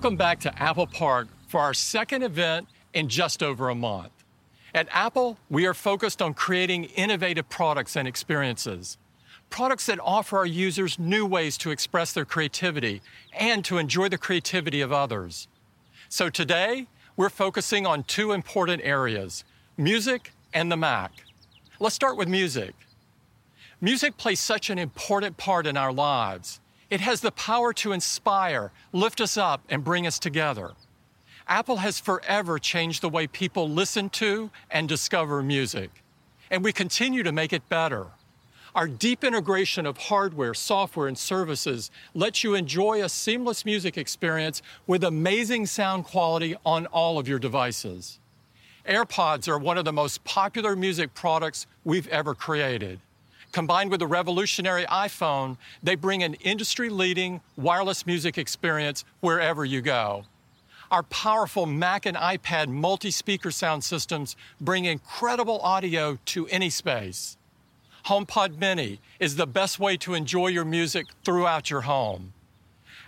Welcome back to Apple Park for our second event in just over a month. At Apple, we are focused on creating innovative products and experiences. Products that offer our users new ways to express their creativity and to enjoy the creativity of others. So today, we're focusing on two important areas music and the Mac. Let's start with music. Music plays such an important part in our lives. It has the power to inspire, lift us up, and bring us together. Apple has forever changed the way people listen to and discover music, and we continue to make it better. Our deep integration of hardware, software, and services lets you enjoy a seamless music experience with amazing sound quality on all of your devices. AirPods are one of the most popular music products we've ever created. Combined with the revolutionary iPhone, they bring an industry leading wireless music experience wherever you go. Our powerful Mac and iPad multi speaker sound systems bring incredible audio to any space. HomePod Mini is the best way to enjoy your music throughout your home.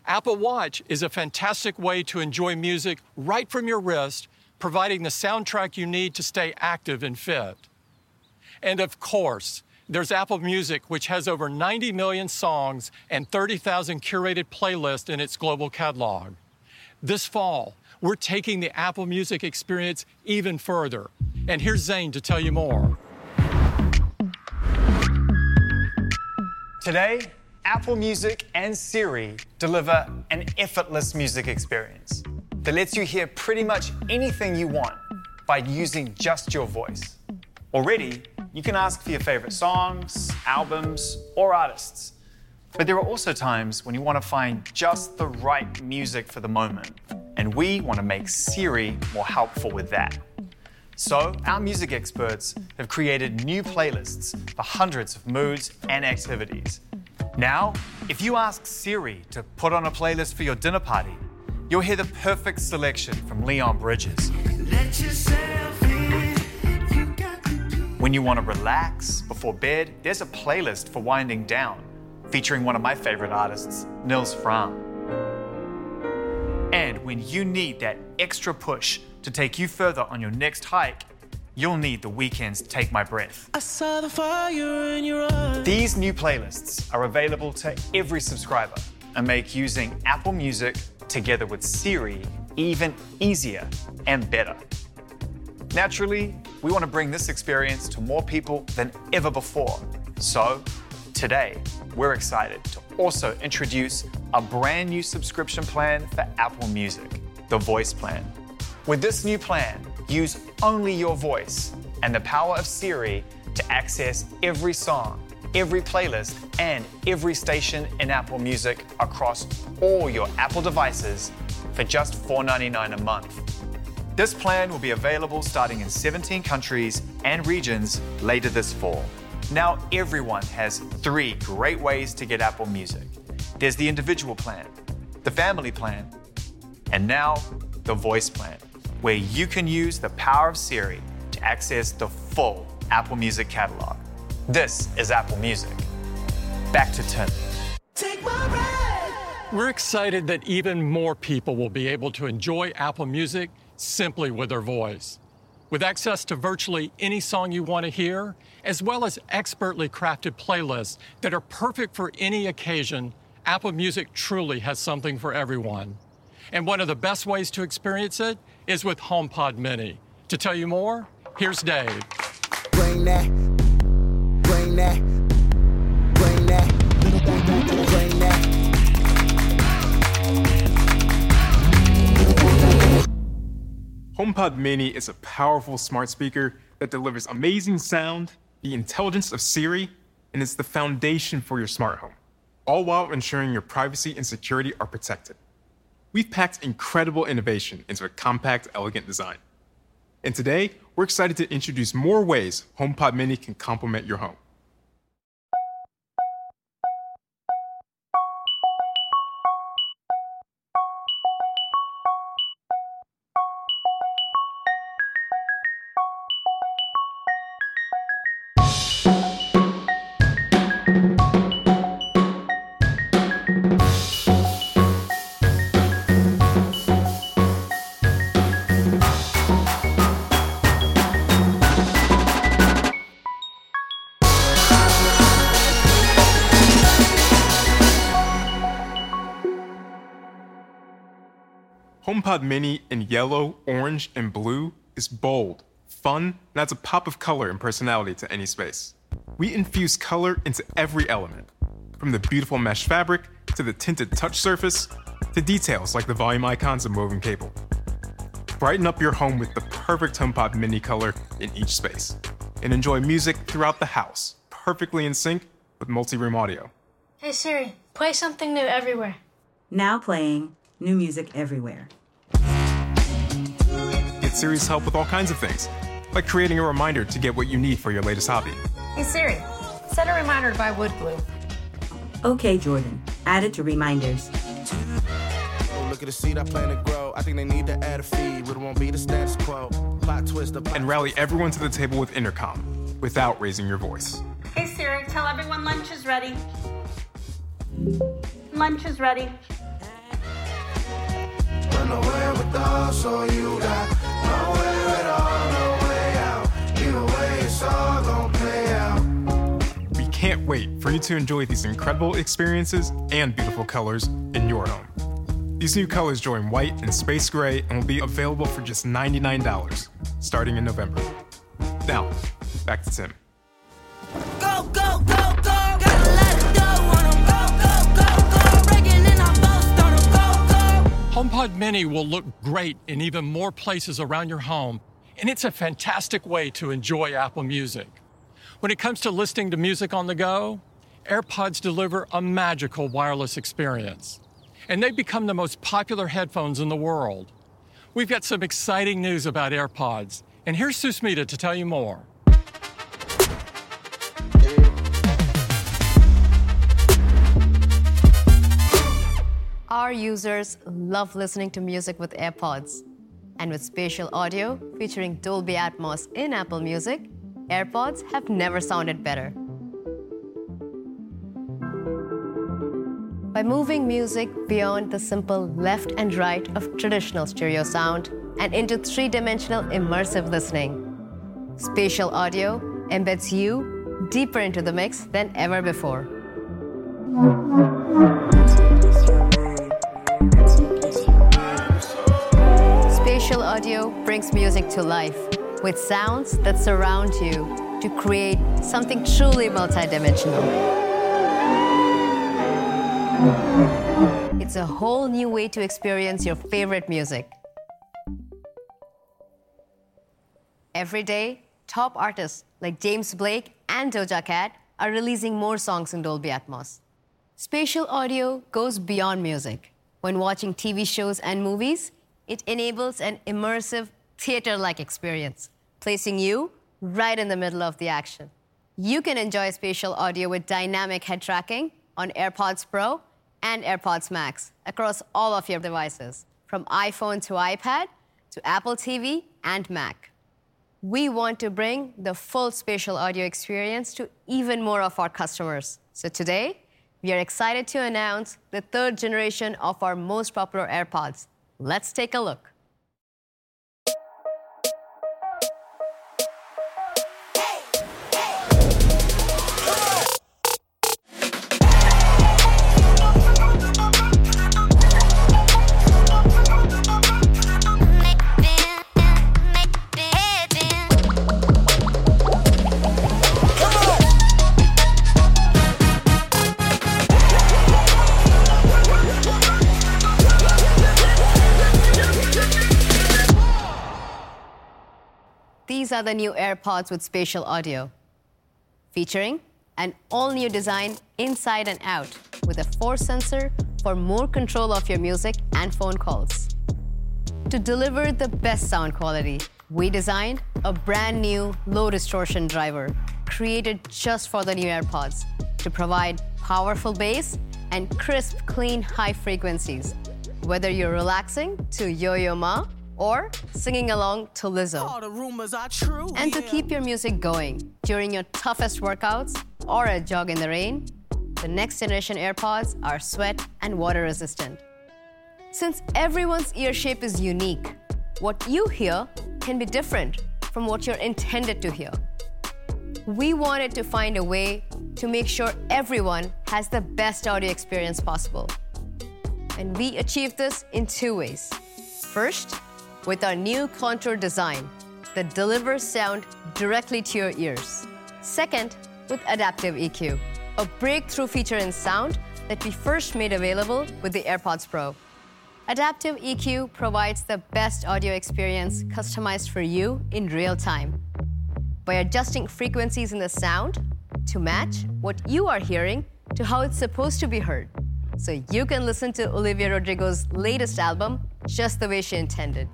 Apple Watch is a fantastic way to enjoy music right from your wrist, providing the soundtrack you need to stay active and fit. And of course, there's Apple Music, which has over 90 million songs and 30,000 curated playlists in its global catalog. This fall, we're taking the Apple Music experience even further. And here's Zane to tell you more. Today, Apple Music and Siri deliver an effortless music experience that lets you hear pretty much anything you want by using just your voice. Already, you can ask for your favorite songs, albums, or artists. But there are also times when you want to find just the right music for the moment, and we want to make Siri more helpful with that. So, our music experts have created new playlists for hundreds of moods and activities. Now, if you ask Siri to put on a playlist for your dinner party, you'll hear the perfect selection from Leon Bridges. When you want to relax before bed, there's a playlist for winding down, featuring one of my favorite artists, Nils Frahm. And when you need that extra push to take you further on your next hike, you'll need the Weeknd's Take My Breath. The These new playlists are available to every subscriber and make using Apple Music together with Siri even easier and better. Naturally, we want to bring this experience to more people than ever before. So, today, we're excited to also introduce a brand new subscription plan for Apple Music, the Voice Plan. With this new plan, use only your voice and the power of Siri to access every song, every playlist, and every station in Apple Music across all your Apple devices for just $4.99 a month. This plan will be available starting in 17 countries and regions later this fall. Now, everyone has three great ways to get Apple Music there's the individual plan, the family plan, and now the voice plan, where you can use the power of Siri to access the full Apple Music catalog. This is Apple Music. Back to Tim. We're excited that even more people will be able to enjoy Apple Music simply with their voice. With access to virtually any song you want to hear, as well as expertly crafted playlists that are perfect for any occasion, Apple Music truly has something for everyone. And one of the best ways to experience it is with HomePod Mini. To tell you more, here's Dave. Bring that, bring that, HomePod Mini is a powerful smart speaker that delivers amazing sound, the intelligence of Siri, and is the foundation for your smart home, all while ensuring your privacy and security are protected. We've packed incredible innovation into a compact, elegant design. And today, we're excited to introduce more ways HomePod Mini can complement your home. HomePod Mini in yellow, orange, and blue is bold, fun, and adds a pop of color and personality to any space. We infuse color into every element, from the beautiful mesh fabric to the tinted touch surface to details like the volume icons and woven cable. Brighten up your home with the perfect HomePod Mini color in each space, and enjoy music throughout the house, perfectly in sync with multi-room audio. Hey Siri, play something new everywhere. Now playing new music everywhere. Get Siri's help with all kinds of things, like creating a reminder to get what you need for your latest hobby. Hey Siri, set a reminder to buy wood glue. Okay, Jordan, add it to reminders. Oh, Look at the seed I plan to grow. I think they need to add a feed, but it won't be the status quo. Plot twist, the plot And rally everyone to the table with intercom without raising your voice. Hey Siri, tell everyone lunch is ready. Lunch is ready. Run away with us, all you got. We can't wait for you to enjoy these incredible experiences and beautiful colors in your home. These new colors join white and space gray and will be available for just $99 starting in November. Now, back to Tim. HomePod Mini will look great in even more places around your home, and it's a fantastic way to enjoy Apple Music. When it comes to listening to music on the go, AirPods deliver a magical wireless experience, and they've become the most popular headphones in the world. We've got some exciting news about AirPods, and here's Susmita to tell you more. Our users love listening to music with AirPods. And with spatial audio featuring Dolby Atmos in Apple Music, AirPods have never sounded better. By moving music beyond the simple left and right of traditional stereo sound and into three dimensional immersive listening, spatial audio embeds you deeper into the mix than ever before. Brings music to life with sounds that surround you to create something truly multidimensional. It's a whole new way to experience your favorite music. Every day, top artists like James Blake and Doja Cat are releasing more songs in Dolby Atmos. Spatial audio goes beyond music. When watching TV shows and movies, it enables an immersive theater like experience, placing you right in the middle of the action. You can enjoy spatial audio with dynamic head tracking on AirPods Pro and AirPods Max across all of your devices, from iPhone to iPad to Apple TV and Mac. We want to bring the full spatial audio experience to even more of our customers. So today, we are excited to announce the third generation of our most popular AirPods. Let's take a look. These are the new AirPods with spatial audio, featuring an all new design inside and out with a force sensor for more control of your music and phone calls. To deliver the best sound quality, we designed a brand new low distortion driver created just for the new AirPods to provide powerful bass and crisp, clean high frequencies, whether you're relaxing to Yo Yo Ma or singing along to Lizzo. All the rumors are true. And to keep your music going during your toughest workouts or a jog in the rain, the next generation AirPods are sweat and water resistant. Since everyone's ear shape is unique, what you hear can be different from what you're intended to hear. We wanted to find a way to make sure everyone has the best audio experience possible. And we achieved this in two ways First, with our new contour design that delivers sound directly to your ears. Second, with Adaptive EQ, a breakthrough feature in sound that we first made available with the AirPods Pro. Adaptive EQ provides the best audio experience customized for you in real time by adjusting frequencies in the sound to match what you are hearing to how it's supposed to be heard. So you can listen to Olivia Rodrigo's latest album just the way she intended.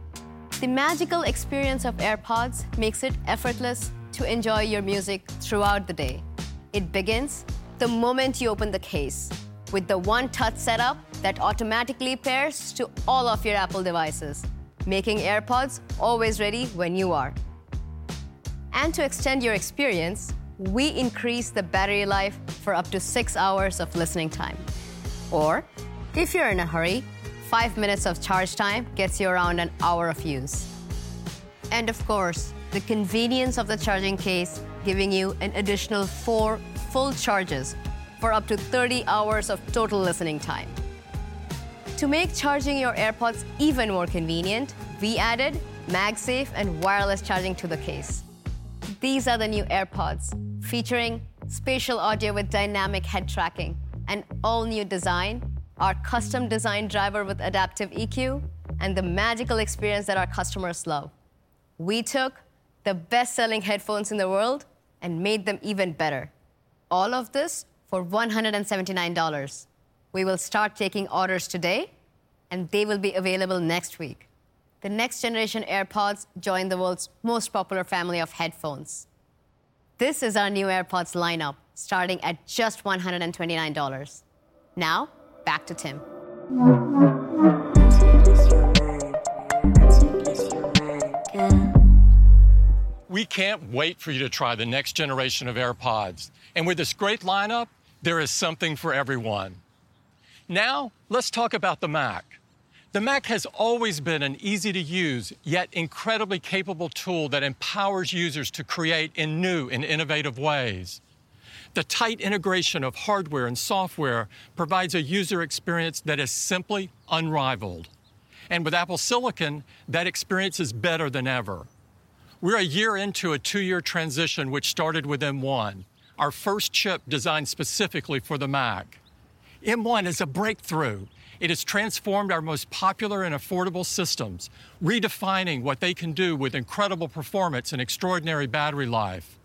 The magical experience of AirPods makes it effortless to enjoy your music throughout the day. It begins the moment you open the case with the one touch setup that automatically pairs to all of your Apple devices, making AirPods always ready when you are. And to extend your experience, we increase the battery life for up to six hours of listening time. Or, if you're in a hurry, five minutes of charge time gets you around an hour of use. And of course, the convenience of the charging case giving you an additional four full charges for up to 30 hours of total listening time. To make charging your AirPods even more convenient, we added MagSafe and wireless charging to the case. These are the new AirPods, featuring spatial audio with dynamic head tracking, an all new design, our custom designed driver with adaptive EQ, and the magical experience that our customers love. We took the best selling headphones in the world and made them even better. All of this for $179. We will start taking orders today, and they will be available next week. The next generation AirPods join the world's most popular family of headphones. This is our new AirPods lineup, starting at just $129. Now, back to Tim. We can't wait for you to try the next generation of AirPods. And with this great lineup, there is something for everyone. Now, let's talk about the Mac. The Mac has always been an easy to use, yet incredibly capable tool that empowers users to create in new and innovative ways. The tight integration of hardware and software provides a user experience that is simply unrivaled. And with Apple Silicon, that experience is better than ever. We're a year into a two year transition, which started with M1, our first chip designed specifically for the Mac. M1 is a breakthrough. It has transformed our most popular and affordable systems, redefining what they can do with incredible performance and extraordinary battery life.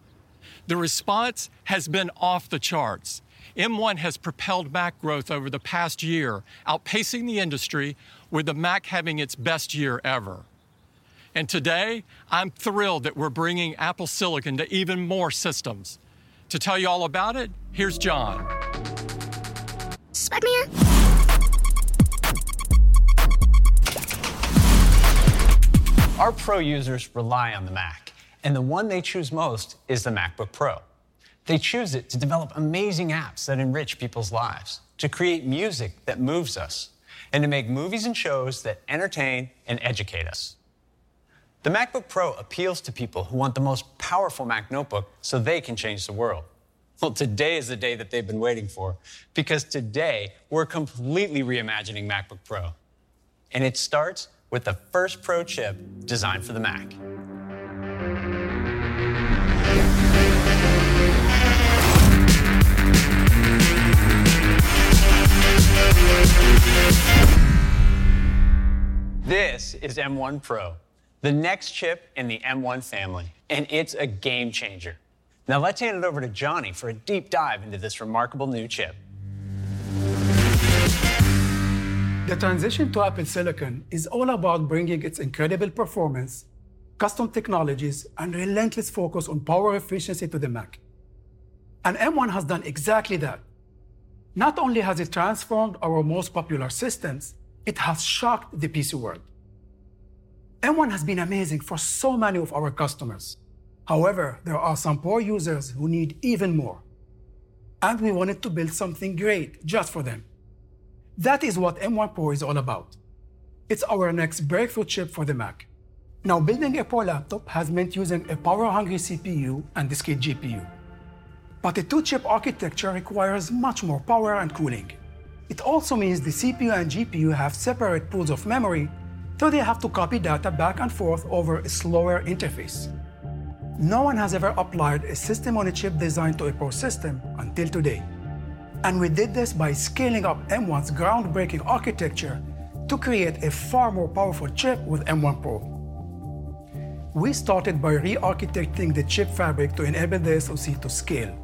The response has been off the charts. M1 has propelled Mac growth over the past year, outpacing the industry, with the Mac having its best year ever. And today, I'm thrilled that we're bringing Apple Silicon to even more systems. To tell you all about it, here's John. Spider-Man. Our Pro users rely on the Mac, and the one they choose most is the MacBook Pro. They choose it to develop amazing apps that enrich people's lives, to create music that moves us, and to make movies and shows that entertain and educate us. The MacBook Pro appeals to people who want the most powerful Mac notebook so they can change the world. Well, today is the day that they've been waiting for, because today we're completely reimagining MacBook Pro. And it starts with the first Pro chip designed for the Mac. This is M1 Pro, the next chip in the M1 family, and it's a game changer. Now let's hand it over to Johnny for a deep dive into this remarkable new chip. The transition to Apple Silicon is all about bringing its incredible performance, custom technologies, and relentless focus on power efficiency to the Mac. And M1 has done exactly that. Not only has it transformed our most popular systems, it has shocked the PC world. M1 has been amazing for so many of our customers. However, there are some poor users who need even more. And we wanted to build something great just for them. That is what M1 Pro is all about. It's our next breakthrough chip for the Mac. Now, building a Pro laptop has meant using a power hungry CPU and discrete GPU. But a two chip architecture requires much more power and cooling. It also means the CPU and GPU have separate pools of memory so they have to copy data back and forth over a slower interface. No one has ever applied a system on a chip designed to a Pro system until today. And we did this by scaling up M1's groundbreaking architecture to create a far more powerful chip with M1 Pro. We started by re architecting the chip fabric to enable the SoC to scale,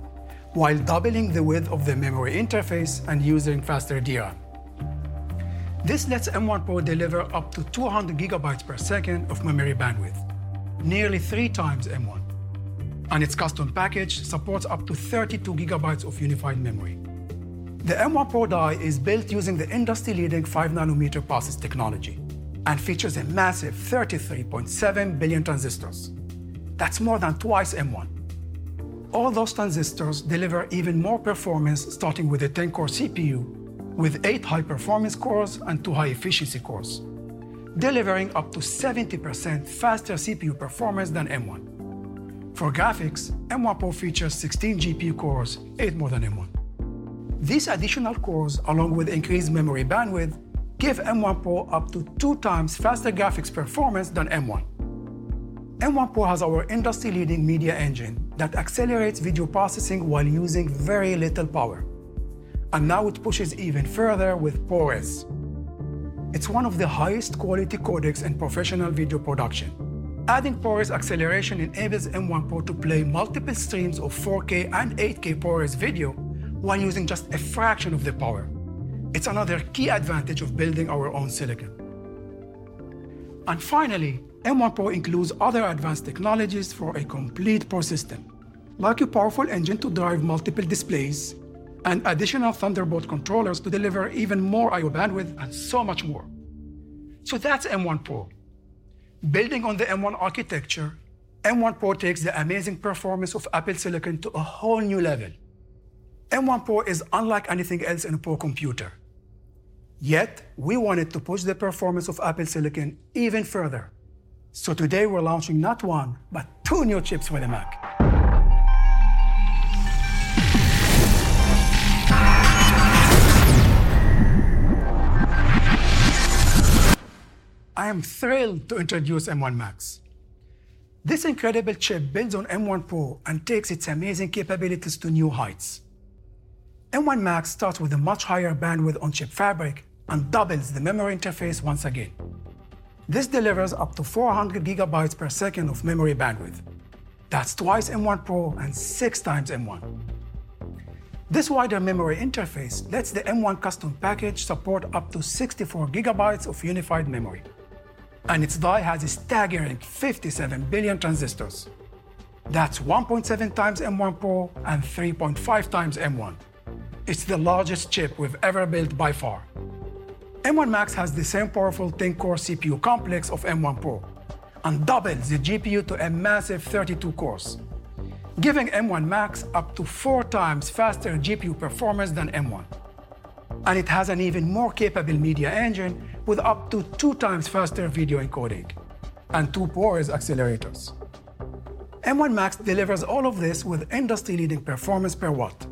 while doubling the width of the memory interface and using faster DRAM. This lets M1 Pro deliver up to 200 gigabytes per second of memory bandwidth, nearly three times M1. And its custom package supports up to 32 gigabytes of unified memory. The M1 Pro die is built using the industry-leading 5 nanometer process technology and features a massive 33.7 billion transistors. That's more than twice M1. All those transistors deliver even more performance starting with a 10-core CPU with 8 high-performance cores and 2 high-efficiency cores, delivering up to 70% faster CPU performance than M1. For graphics, M1 Pro features 16 GPU cores, 8 more than M1. These additional cores, along with increased memory bandwidth, give M1 Pro up to two times faster graphics performance than M1. M1 Pro has our industry-leading media engine that accelerates video processing while using very little power. And now it pushes even further with ProRes. It's one of the highest quality codecs in professional video production. Adding ProRes acceleration enables M1 Pro to play multiple streams of 4K and 8K ProRes video while using just a fraction of the power. It's another key advantage of building our own silicon. And finally, M1 Pro includes other advanced technologies for a complete Pro system, like a powerful engine to drive multiple displays, and additional Thunderbolt controllers to deliver even more I/O bandwidth and so much more. So that's M1 Pro. Building on the M1 architecture, M1 Pro takes the amazing performance of Apple Silicon to a whole new level. M1 Pro is unlike anything else in a Pro computer. Yet, we wanted to push the performance of Apple Silicon even further. So today we're launching not one, but two new chips for the Mac. I am thrilled to introduce M1 Max. This incredible chip builds on M1 Pro and takes its amazing capabilities to new heights. M1 Max starts with a much higher bandwidth on-chip fabric and doubles the memory interface once again. This delivers up to 400 gigabytes per second of memory bandwidth. That's twice M1 Pro and six times M1. This wider memory interface lets the M1 custom package support up to 64 gigabytes of unified memory. And its die has a staggering 57 billion transistors. That's 1.7 times M1 Pro and 3.5 times M1. It's the largest chip we've ever built by far. M1 Max has the same powerful 10-core CPU complex of M1 Pro and doubles the GPU to a massive 32 cores, giving M1 Max up to four times faster GPU performance than M1. And it has an even more capable media engine with up to two times faster video encoding and two ProRes accelerators. M1 Max delivers all of this with industry-leading performance per watt.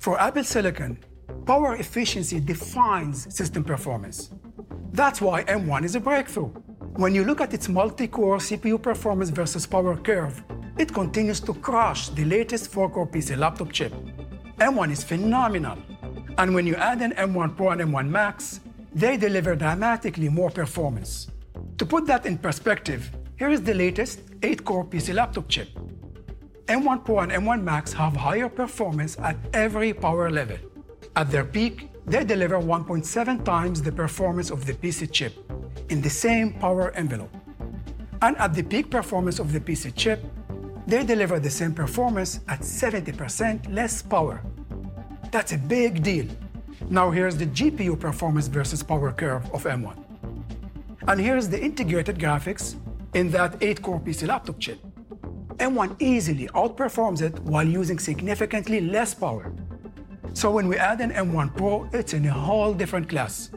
For Apple Silicon, power efficiency defines system performance. That's why M1 is a breakthrough. When you look at its multi-core CPU performance versus power curve, it continues to crush the latest 4-core PC laptop chip. M1 is phenomenal. And when you add an M1 Pro and M1 Max, they deliver dramatically more performance. To put that in perspective, here is the latest 8-core PC laptop chip. M1 Pro and M1 Max have higher performance at every power level. At their peak, they deliver 1.7 times the performance of the PC chip in the same power envelope. And at the peak performance of the PC chip, they deliver the same performance at 70% less power. That's a big deal. Now here's the GPU performance versus power curve of M1. And here's the integrated graphics in that 8-core PC laptop chip. M1 easily outperforms it while using significantly less power. So when we add an M1 Pro, it's in a whole different class.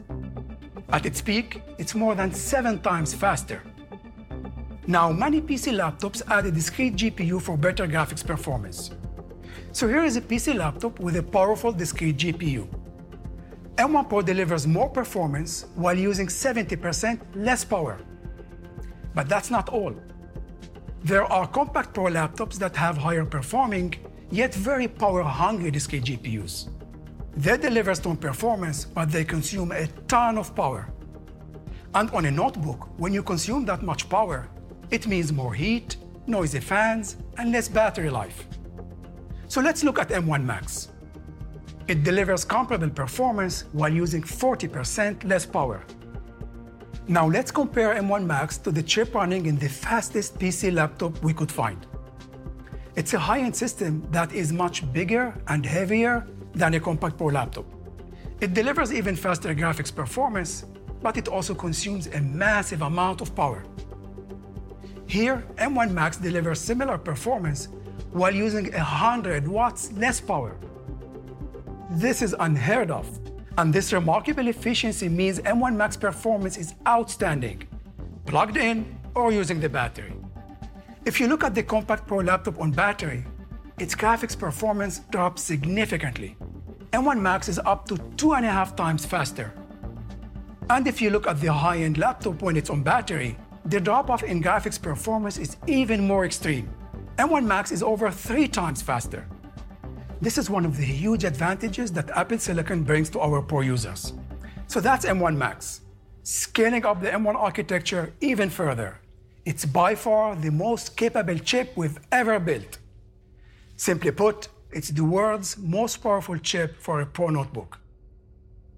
At its peak, it's more than seven times faster. Now, many PC laptops add a discrete GPU for better graphics performance. So here is a PC laptop with a powerful discrete GPU. M1 Pro delivers more performance while using 70% less power. But that's not all. There are compact Pro laptops that have higher performing, yet very power hungry Discrete GPUs. They deliver strong performance, but they consume a ton of power. And on a notebook, when you consume that much power, it means more heat, noisy fans, and less battery life. So let's look at M1 Max. It delivers comparable performance while using 40% less power. Now let's compare M1 Max to the chip running in the fastest PC laptop we could find. It's a high-end system that is much bigger and heavier than a compact Pro laptop. It delivers even faster graphics performance, but it also consumes a massive amount of power. Here, M1 Max delivers similar performance while using 100 watts less power. This is unheard of, and this remarkable efficiency means M1 Max performance is outstanding, plugged in or using the battery. If you look at the Compact Pro laptop on battery, its graphics performance drops significantly. M1 Max is up to two and a half times faster. And if you look at the high-end laptop when it's on battery, the drop-off in graphics performance is even more extreme. M1 Max is over three times faster. This is one of the huge advantages that Apple Silicon brings to our Pro users. So that's M1 Max. Scaling up the M1 architecture even further. It's by far the most capable chip we've ever built. Simply put, it's the world's most powerful chip for a Pro notebook.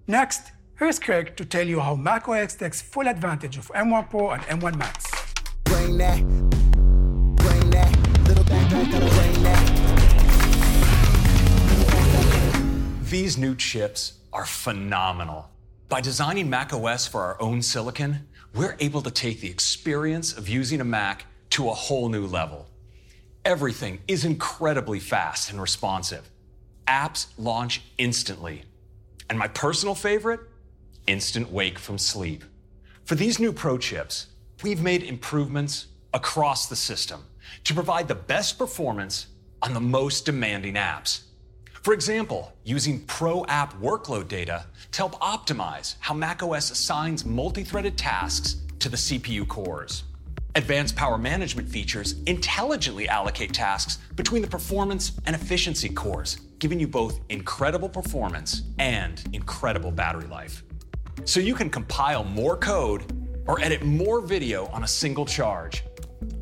Next, here's Craig to tell you how macOS takes full advantage of M1 Pro and M1 Max. Bring that, bring that, little back, back, gotta bring that. These new chips are phenomenal. By designing macOS for our own silicon, we're able to take the experience of using a Mac to a whole new level. Everything is incredibly fast and responsive. Apps launch instantly. And my personal favorite? Instant wake from sleep. For these new Pro chips, we've made improvements across the system to provide the best performance on the most demanding apps. For example, using Pro app workload data to help optimize how macOS assigns multi threaded tasks to the CPU cores. Advanced power management features intelligently allocate tasks between the performance and efficiency cores, giving you both incredible performance and incredible battery life. So you can compile more code or edit more video on a single charge.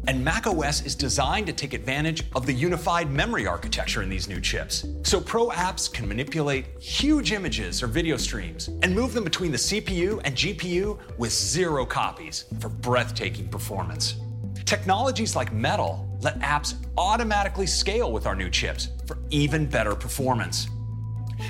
And macOS is designed to take advantage of the unified memory architecture in these new chips. So Pro apps can manipulate huge images or video streams and move them between the CPU and GPU with zero copies for breathtaking performance. Technologies like Metal let apps automatically scale with our new chips for even better performance.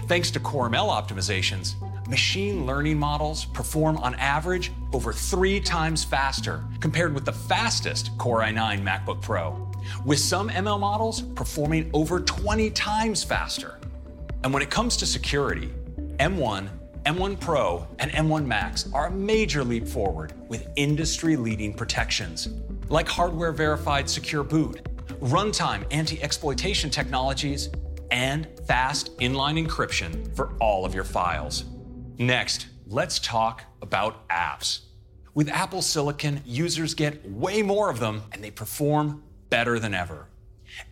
Thanks to Core ML optimizations, machine learning models perform on average over three times faster compared with the fastest Core i9 MacBook Pro, with some ML models performing over 20 times faster. And when it comes to security, M1, M1 Pro, and M1 Max are a major leap forward with industry leading protections, like hardware verified secure boot, runtime anti exploitation technologies, and fast inline encryption for all of your files. Next, let's talk about apps. With Apple Silicon, users get way more of them and they perform better than ever.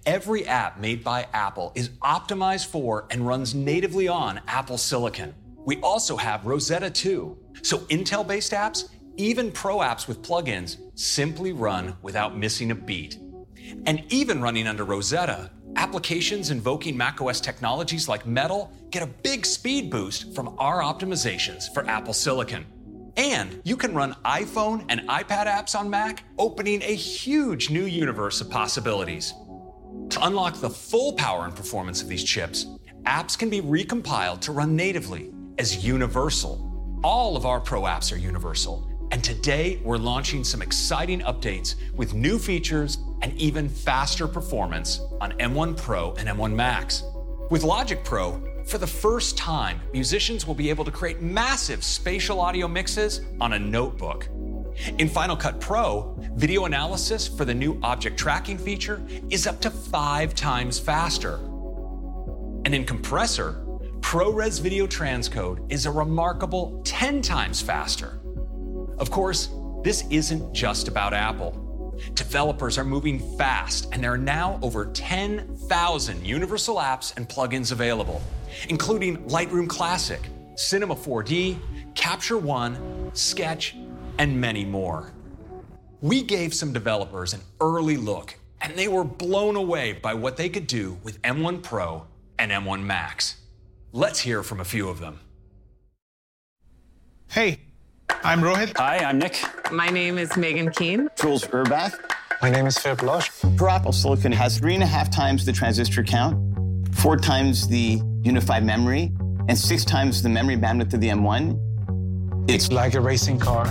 Every app made by Apple is optimized for and runs natively on Apple Silicon. We also have Rosetta 2, so Intel based apps, even Pro apps with plugins, simply run without missing a beat. And even running under Rosetta, applications invoking macOS technologies like Metal get a big speed boost from our optimizations for Apple Silicon. And you can run iPhone and iPad apps on Mac, opening a huge new universe of possibilities. To unlock the full power and performance of these chips, apps can be recompiled to run natively as universal. All of our Pro apps are universal, and today we're launching some exciting updates with new features and even faster performance on M1 Pro and M1 Max. With Logic Pro, for the first time, musicians will be able to create massive spatial audio mixes on a notebook. In Final Cut Pro, video analysis for the new object tracking feature is up to five times faster. And in Compressor, ProRes video transcode is a remarkable 10 times faster. Of course, this isn't just about Apple. Developers are moving fast, and there are now over 10,000 universal apps and plugins available, including Lightroom Classic, Cinema 4D, Capture One, Sketch, and many more. We gave some developers an early look, and they were blown away by what they could do with M1 Pro and M1 Max. Let's hear from a few of them. Hey, I'm Rohit. Hi, I'm Nick. My name is Megan Keane. Jules Urbach. My name is Philip Losch. Pro Apple Silicon has three and a half times the transistor count, four times the unified memory, and six times the memory bandwidth of the M1. It's like a racing car.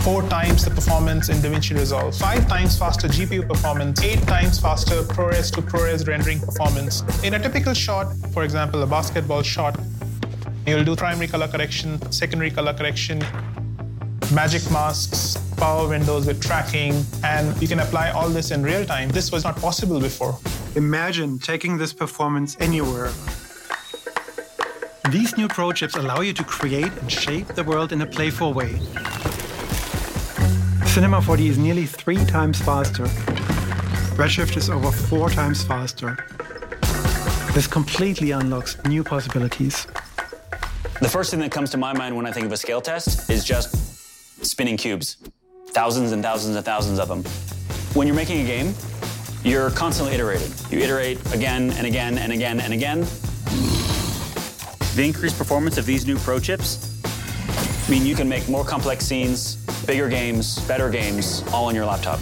Four times the performance in DaVinci Resolve, five times faster GPU performance, eight times faster ProRes to ProRes rendering performance. In a typical shot, for example, a basketball shot, you'll do primary color correction, secondary color correction, magic masks, power windows with tracking, and you can apply all this in real time. This was not possible before. Imagine taking this performance anywhere. These new Pro chips allow you to create and shape the world in a playful way. Cinema 4D is nearly three times faster. Redshift is over four times faster. This completely unlocks new possibilities. The first thing that comes to my mind when I think of a scale test is just spinning cubes. Thousands and thousands and thousands of them. When you're making a game, you're constantly iterating. You iterate again and again and again and again. The increased performance of these new Pro chips mean you can make more complex scenes, bigger games, better games, all on your laptop.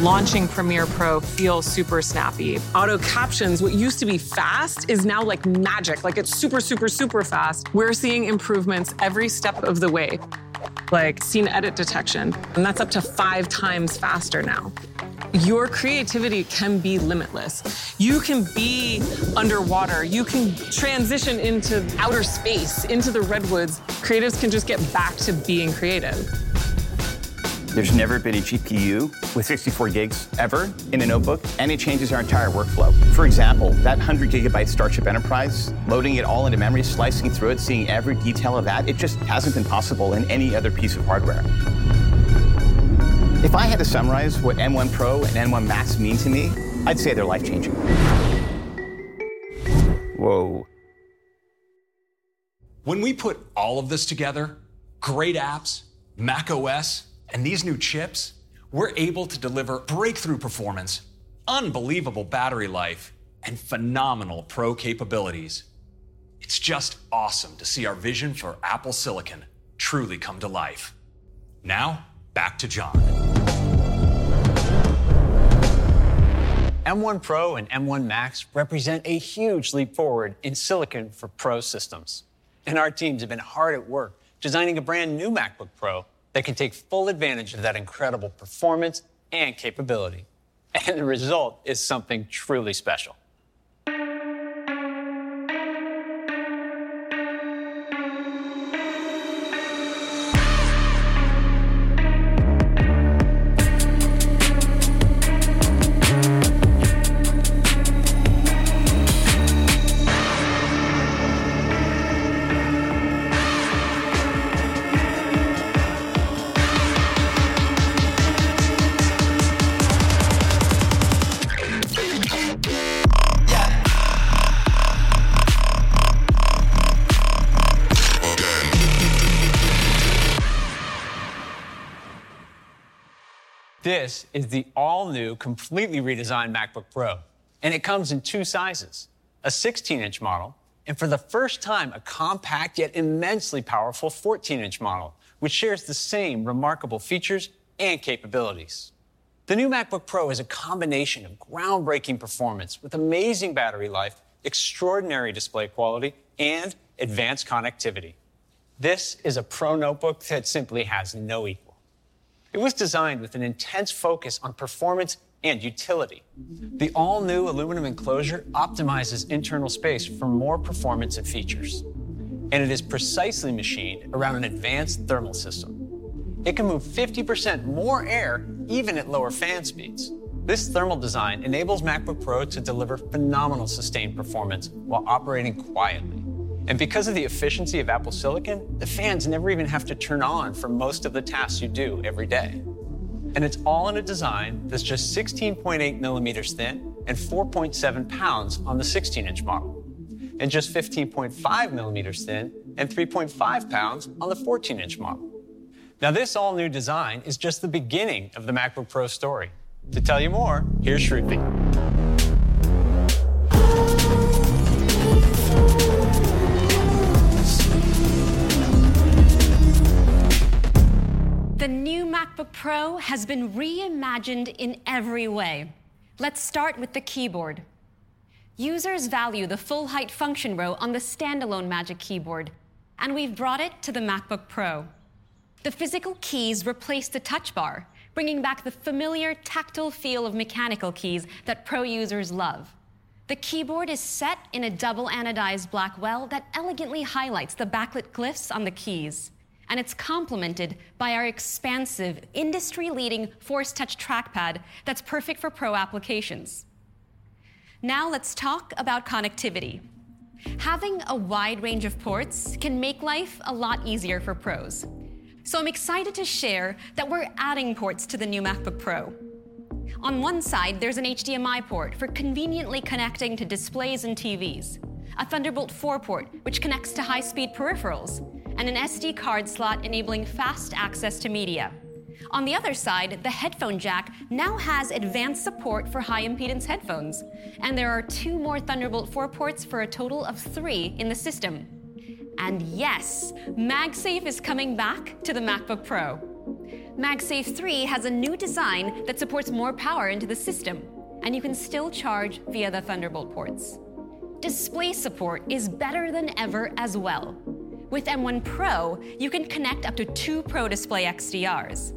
Launching Premiere Pro feels super snappy. Auto captions, what used to be fast, is now like magic. Like it's super, super, super fast. We're seeing improvements every step of the way, like scene edit detection, and that's up to five times faster now. Your creativity can be limitless. You can be underwater. You can transition into outer space, into the redwoods. Creatives can just get back to being creative. There's never been a GPU with 64 gigs ever in a notebook, and it changes our entire workflow. For example, that 100 gigabyte Starship Enterprise, loading it all into memory, slicing through it, seeing every detail of that, it just hasn't been possible in any other piece of hardware. If I had to summarize what M1 Pro and M1 Max mean to me, I'd say they're life changing. Whoa. When we put all of this together, great apps, Mac OS, and these new chips, we're able to deliver breakthrough performance, unbelievable battery life, and phenomenal pro capabilities. It's just awesome to see our vision for Apple Silicon truly come to life. Now, back to John. M1 Pro and M1 Max represent a huge leap forward in silicon for pro systems. And our teams have been hard at work designing a brand new MacBook Pro that can take full advantage of that incredible performance and capability. And the result is something truly special. This is the all new, completely redesigned MacBook Pro. And it comes in two sizes a 16 inch model, and for the first time, a compact yet immensely powerful 14 inch model, which shares the same remarkable features and capabilities. The new MacBook Pro is a combination of groundbreaking performance with amazing battery life, extraordinary display quality, and advanced connectivity. This is a pro notebook that simply has no equal. It was designed with an intense focus on performance and utility. The all new aluminum enclosure optimizes internal space for more performance and features. And it is precisely machined around an advanced thermal system. It can move 50% more air even at lower fan speeds. This thermal design enables MacBook Pro to deliver phenomenal sustained performance while operating quietly. And because of the efficiency of Apple Silicon, the fans never even have to turn on for most of the tasks you do every day. And it's all in a design that's just 16.8 millimeters thin and 4.7 pounds on the 16 inch model, and just 15.5 millimeters thin and 3.5 pounds on the 14 inch model. Now, this all new design is just the beginning of the MacBook Pro story. To tell you more, here's Shruti. MacBook Pro has been reimagined in every way. Let's start with the keyboard. Users value the full height function row on the standalone Magic Keyboard, and we've brought it to the MacBook Pro. The physical keys replace the touch bar, bringing back the familiar tactile feel of mechanical keys that Pro users love. The keyboard is set in a double anodized black well that elegantly highlights the backlit glyphs on the keys. And it's complemented by our expansive, industry leading Force Touch trackpad that's perfect for Pro applications. Now let's talk about connectivity. Having a wide range of ports can make life a lot easier for pros. So I'm excited to share that we're adding ports to the new MacBook Pro. On one side, there's an HDMI port for conveniently connecting to displays and TVs, a Thunderbolt 4 port, which connects to high speed peripherals, and an SD card slot enabling fast access to media. On the other side, the headphone jack now has advanced support for high impedance headphones, and there are two more Thunderbolt 4 ports for a total of three in the system. And yes, MagSafe is coming back to the MacBook Pro. MagSafe 3 has a new design that supports more power into the system, and you can still charge via the Thunderbolt ports. Display support is better than ever as well. With M1 Pro, you can connect up to two Pro Display XDRs.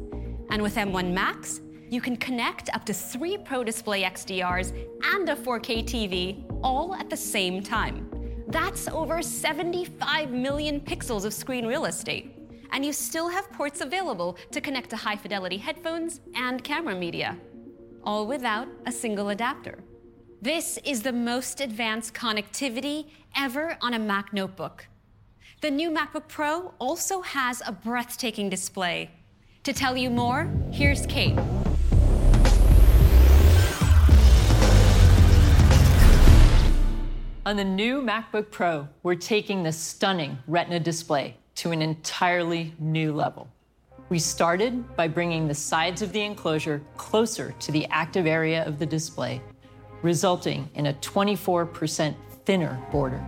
And with M1 Max, you can connect up to three Pro Display XDRs and a 4K TV all at the same time. That's over 75 million pixels of screen real estate. And you still have ports available to connect to high fidelity headphones and camera media, all without a single adapter. This is the most advanced connectivity ever on a Mac notebook. The new MacBook Pro also has a breathtaking display. To tell you more, here's Kate. On the new MacBook Pro, we're taking the stunning Retina display to an entirely new level. We started by bringing the sides of the enclosure closer to the active area of the display, resulting in a 24% thinner border.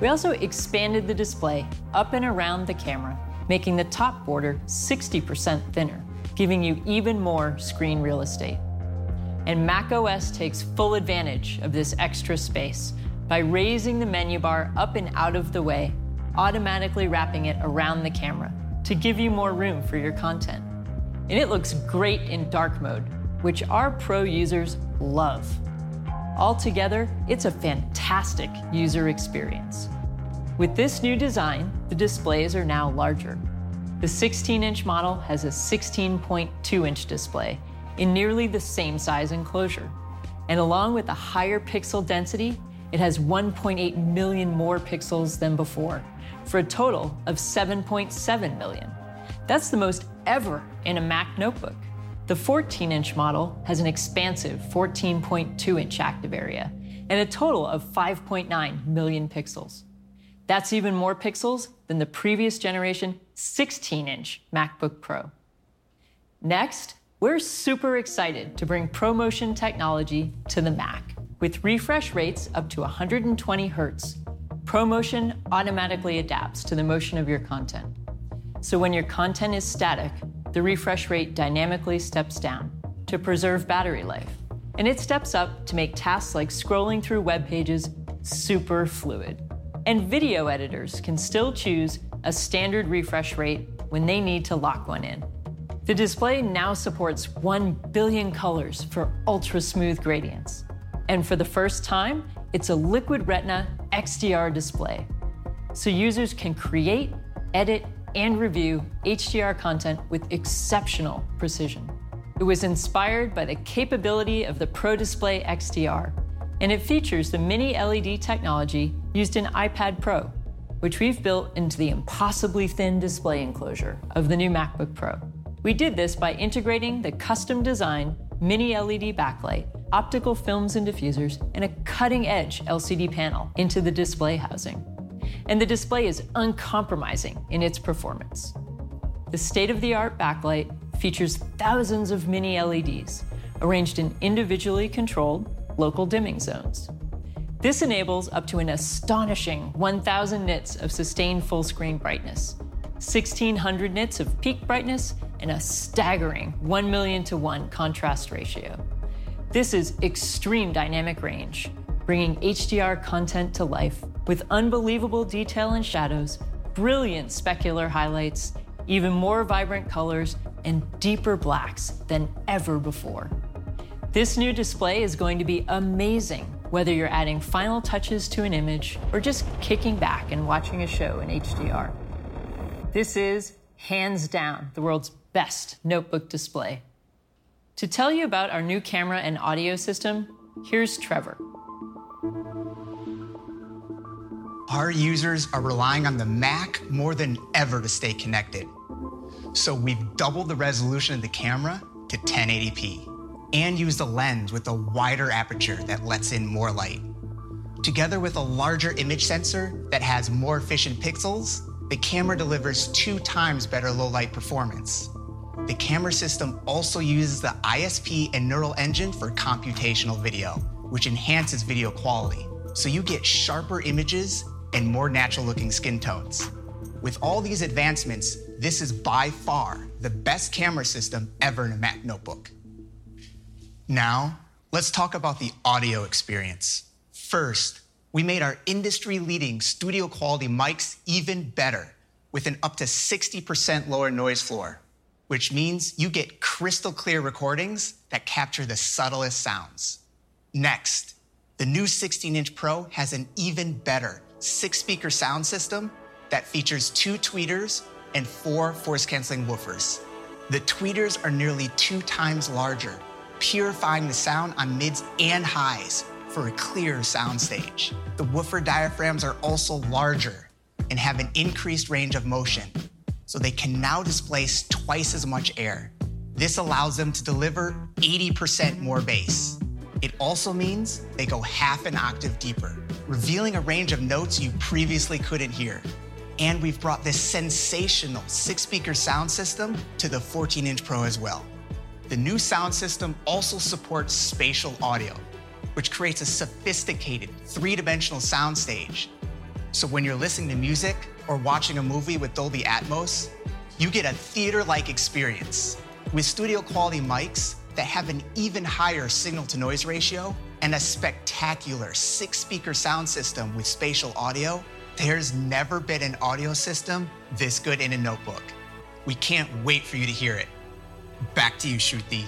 We also expanded the display up and around the camera, making the top border 60% thinner, giving you even more screen real estate. And macOS takes full advantage of this extra space by raising the menu bar up and out of the way, automatically wrapping it around the camera to give you more room for your content. And it looks great in dark mode, which our pro users love. Altogether, it's a fantastic user experience. With this new design, the displays are now larger. The 16 inch model has a 16.2 inch display in nearly the same size enclosure. And along with a higher pixel density, it has 1.8 million more pixels than before, for a total of 7.7 million. That's the most ever in a Mac notebook. The 14 inch model has an expansive 14.2 inch active area and a total of 5.9 million pixels. That's even more pixels than the previous generation 16 inch MacBook Pro. Next, we're super excited to bring ProMotion technology to the Mac. With refresh rates up to 120 hertz, ProMotion automatically adapts to the motion of your content. So when your content is static, the refresh rate dynamically steps down to preserve battery life. And it steps up to make tasks like scrolling through web pages super fluid. And video editors can still choose a standard refresh rate when they need to lock one in. The display now supports 1 billion colors for ultra smooth gradients. And for the first time, it's a Liquid Retina XDR display. So users can create, edit, and review HDR content with exceptional precision. It was inspired by the capability of the Pro Display XDR, and it features the mini LED technology used in iPad Pro, which we've built into the impossibly thin display enclosure of the new MacBook Pro. We did this by integrating the custom design mini LED backlight, optical films and diffusers, and a cutting edge LCD panel into the display housing. And the display is uncompromising in its performance. The state of the art backlight features thousands of mini LEDs arranged in individually controlled local dimming zones. This enables up to an astonishing 1,000 nits of sustained full screen brightness, 1,600 nits of peak brightness, and a staggering 1 million to 1 contrast ratio. This is extreme dynamic range, bringing HDR content to life with unbelievable detail and shadows, brilliant specular highlights, even more vibrant colors, and deeper blacks than ever before. This new display is going to be amazing whether you're adding final touches to an image or just kicking back and watching a show in HDR. This is, hands down, the world's best notebook display. To tell you about our new camera and audio system, here's Trevor. Our users are relying on the Mac more than ever to stay connected. So we've doubled the resolution of the camera to 1080p and used a lens with a wider aperture that lets in more light. Together with a larger image sensor that has more efficient pixels, the camera delivers two times better low light performance. The camera system also uses the ISP and neural engine for computational video, which enhances video quality. So you get sharper images and more natural looking skin tones. With all these advancements, this is by far the best camera system ever in a Mac notebook. Now, let's talk about the audio experience. First, we made our industry leading studio quality mics even better with an up to 60% lower noise floor, which means you get crystal clear recordings that capture the subtlest sounds. Next, the new 16 inch Pro has an even better six speaker sound system that features two tweeters and four force canceling woofers. The tweeters are nearly two times larger, purifying the sound on mids and highs for a clear soundstage. The woofer diaphragms are also larger and have an increased range of motion, so they can now displace twice as much air. This allows them to deliver 80% more bass. It also means they go half an octave deeper, revealing a range of notes you previously couldn't hear. And we've brought this sensational six speaker sound system to the 14 inch Pro as well. The new sound system also supports spatial audio, which creates a sophisticated three dimensional soundstage. So when you're listening to music or watching a movie with Dolby Atmos, you get a theater like experience. With studio quality mics that have an even higher signal to noise ratio and a spectacular six speaker sound system with spatial audio, there's never been an audio system this good in a notebook. We can't wait for you to hear it. Back to you, Shruti.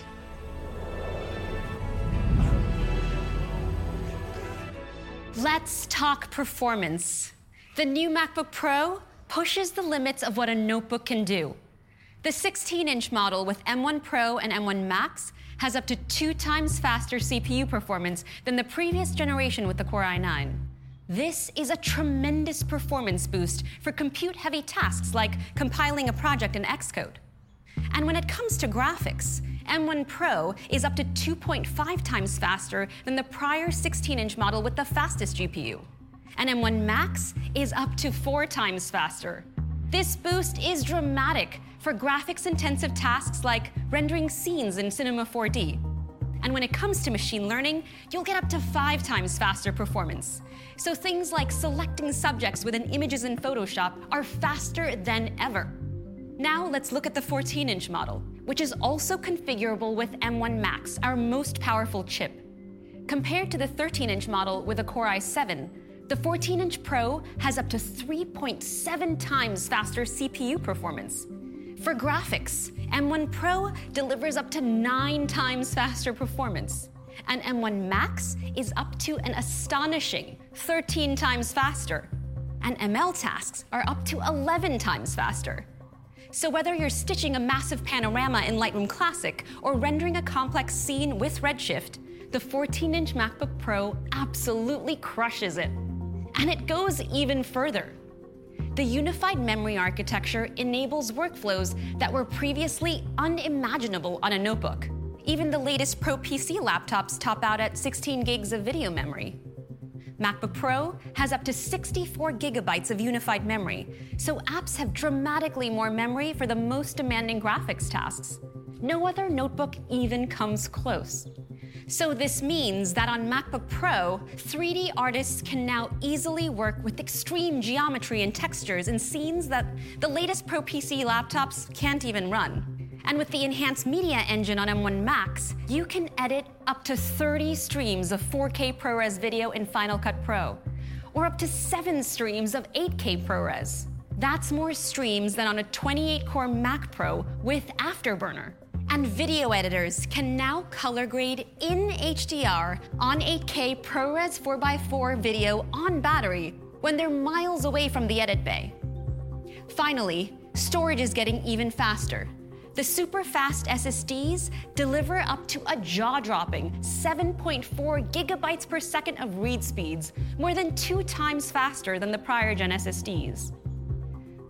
Let's talk performance. The new MacBook Pro pushes the limits of what a notebook can do. The 16 inch model with M1 Pro and M1 Max has up to two times faster CPU performance than the previous generation with the Core i9. This is a tremendous performance boost for compute heavy tasks like compiling a project in Xcode. And when it comes to graphics, M1 Pro is up to 2.5 times faster than the prior 16 inch model with the fastest GPU. And M1 Max is up to four times faster. This boost is dramatic for graphics intensive tasks like rendering scenes in Cinema 4D. And when it comes to machine learning, you'll get up to five times faster performance. So things like selecting subjects within images in Photoshop are faster than ever. Now let's look at the 14 inch model, which is also configurable with M1 Max, our most powerful chip. Compared to the 13 inch model with a Core i7, the 14 inch Pro has up to 3.7 times faster CPU performance. For graphics, M1 Pro delivers up to 9 times faster performance. And M1 Max is up to an astonishing 13 times faster. And ML tasks are up to 11 times faster. So, whether you're stitching a massive panorama in Lightroom Classic or rendering a complex scene with Redshift, the 14 inch MacBook Pro absolutely crushes it. And it goes even further. The unified memory architecture enables workflows that were previously unimaginable on a notebook. Even the latest Pro PC laptops top out at 16 gigs of video memory. MacBook Pro has up to 64 gigabytes of unified memory, so apps have dramatically more memory for the most demanding graphics tasks. No other notebook even comes close. So, this means that on MacBook Pro, 3D artists can now easily work with extreme geometry and textures in scenes that the latest Pro PC laptops can't even run. And with the enhanced media engine on M1 Max, you can edit up to 30 streams of 4K ProRes video in Final Cut Pro, or up to 7 streams of 8K ProRes. That's more streams than on a 28 core Mac Pro with Afterburner. And video editors can now color grade in HDR on 8K ProRes 4x4 video on battery when they're miles away from the edit bay. Finally, storage is getting even faster. The super fast SSDs deliver up to a jaw dropping 7.4 gigabytes per second of read speeds, more than two times faster than the prior gen SSDs.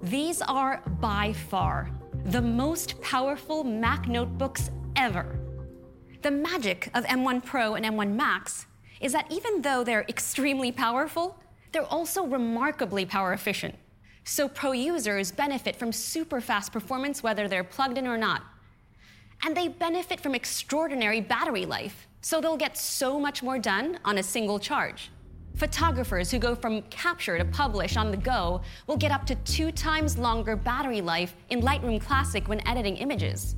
These are by far the most powerful Mac notebooks ever. The magic of M1 Pro and M1 Max is that even though they're extremely powerful, they're also remarkably power efficient. So pro users benefit from super fast performance whether they're plugged in or not. And they benefit from extraordinary battery life, so they'll get so much more done on a single charge. Photographers who go from capture to publish on the go will get up to two times longer battery life in Lightroom Classic when editing images.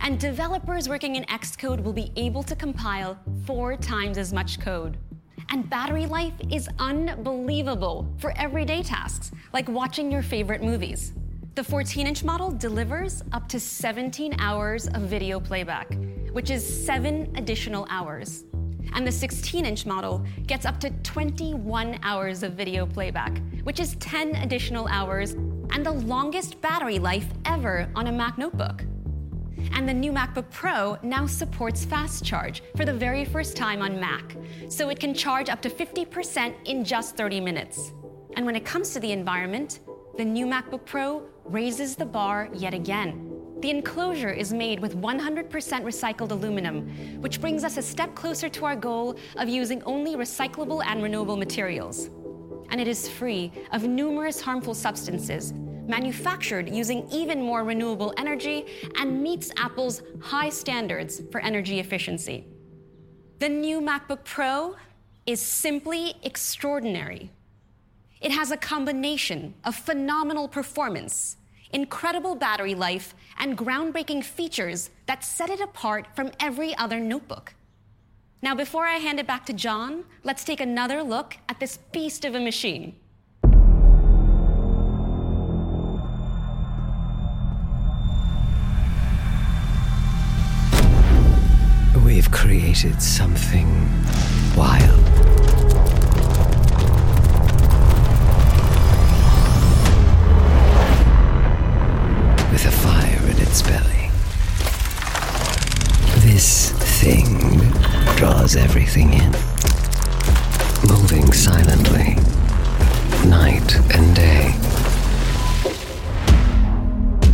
And developers working in Xcode will be able to compile four times as much code. And battery life is unbelievable for everyday tasks, like watching your favorite movies. The 14 inch model delivers up to 17 hours of video playback, which is seven additional hours. And the 16 inch model gets up to 21 hours of video playback, which is 10 additional hours and the longest battery life ever on a Mac notebook. And the new MacBook Pro now supports fast charge for the very first time on Mac, so it can charge up to 50% in just 30 minutes. And when it comes to the environment, the new MacBook Pro raises the bar yet again. The enclosure is made with 100% recycled aluminum, which brings us a step closer to our goal of using only recyclable and renewable materials. And it is free of numerous harmful substances, manufactured using even more renewable energy, and meets Apple's high standards for energy efficiency. The new MacBook Pro is simply extraordinary. It has a combination of phenomenal performance, incredible battery life, and groundbreaking features that set it apart from every other notebook. Now, before I hand it back to John, let's take another look at this beast of a machine. We've created something wild. With a fire in its belly. This thing draws everything in, moving silently, night and day,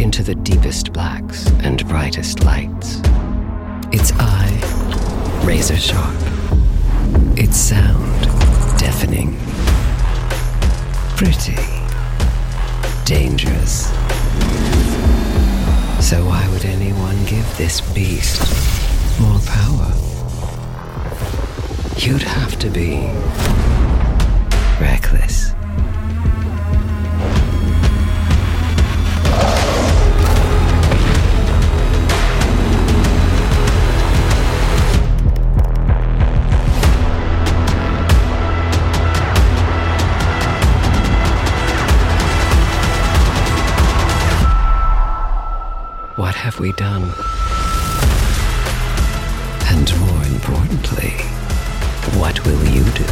into the deepest blacks and brightest lights. Its eye, razor sharp. Its sound, deafening. Pretty. Dangerous. So why would anyone give this beast more power? You'd have to be reckless. Have we done? And more importantly, what will you do?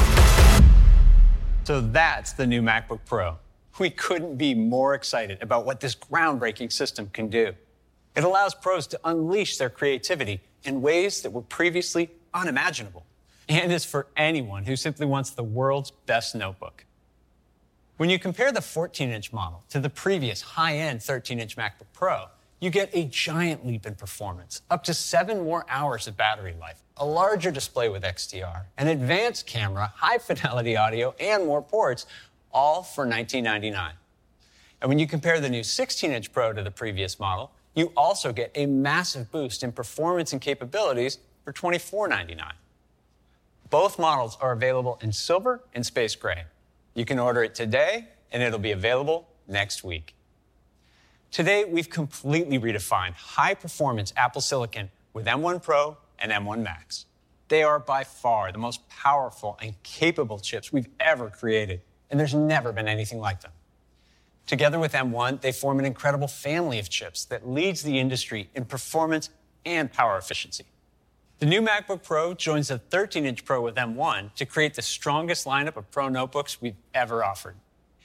So that's the new MacBook Pro. We couldn't be more excited about what this groundbreaking system can do. It allows pros to unleash their creativity in ways that were previously unimaginable, and is for anyone who simply wants the world's best notebook. When you compare the 14 inch model to the previous high end 13 inch MacBook Pro, you get a giant leap in performance, up to seven more hours of battery life, a larger display with XDR, an advanced camera, high fidelity audio, and more ports, all for 1999. And when you compare the new 16 inch Pro to the previous model, you also get a massive boost in performance and capabilities for $24.99. Both models are available in silver and space gray. You can order it today, and it'll be available next week. Today, we've completely redefined high performance Apple Silicon with M1 Pro and M1 Max. They are by far the most powerful and capable chips we've ever created, and there's never been anything like them. Together with M1, they form an incredible family of chips that leads the industry in performance and power efficiency. The new MacBook Pro joins the 13 inch Pro with M1 to create the strongest lineup of Pro notebooks we've ever offered.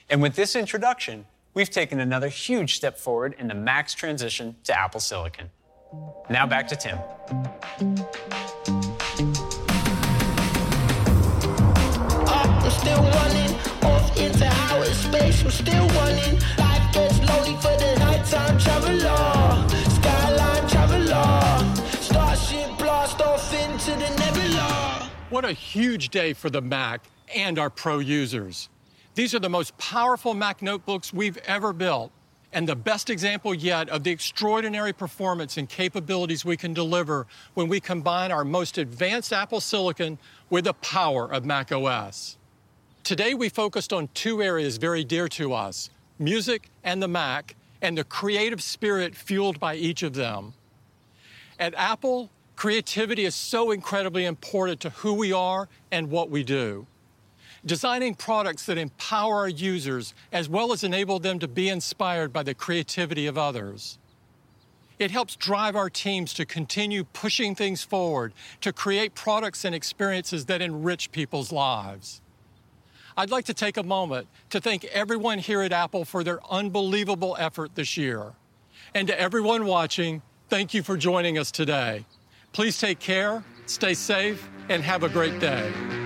And with this introduction, we've taken another huge step forward in the Mac's transition to Apple Silicon. Now back to Tim. I'm still running off into outer space. I'm still running. Life gets lonely for the nighttime traveler. Skyline traveler. Starship blast off into the nebula. What a huge day for the Mac and our Pro users. These are the most powerful Mac notebooks we've ever built, and the best example yet of the extraordinary performance and capabilities we can deliver when we combine our most advanced Apple Silicon with the power of Mac OS. Today, we focused on two areas very dear to us music and the Mac, and the creative spirit fueled by each of them. At Apple, creativity is so incredibly important to who we are and what we do. Designing products that empower our users as well as enable them to be inspired by the creativity of others. It helps drive our teams to continue pushing things forward to create products and experiences that enrich people's lives. I'd like to take a moment to thank everyone here at Apple for their unbelievable effort this year. And to everyone watching, thank you for joining us today. Please take care, stay safe, and have a great day.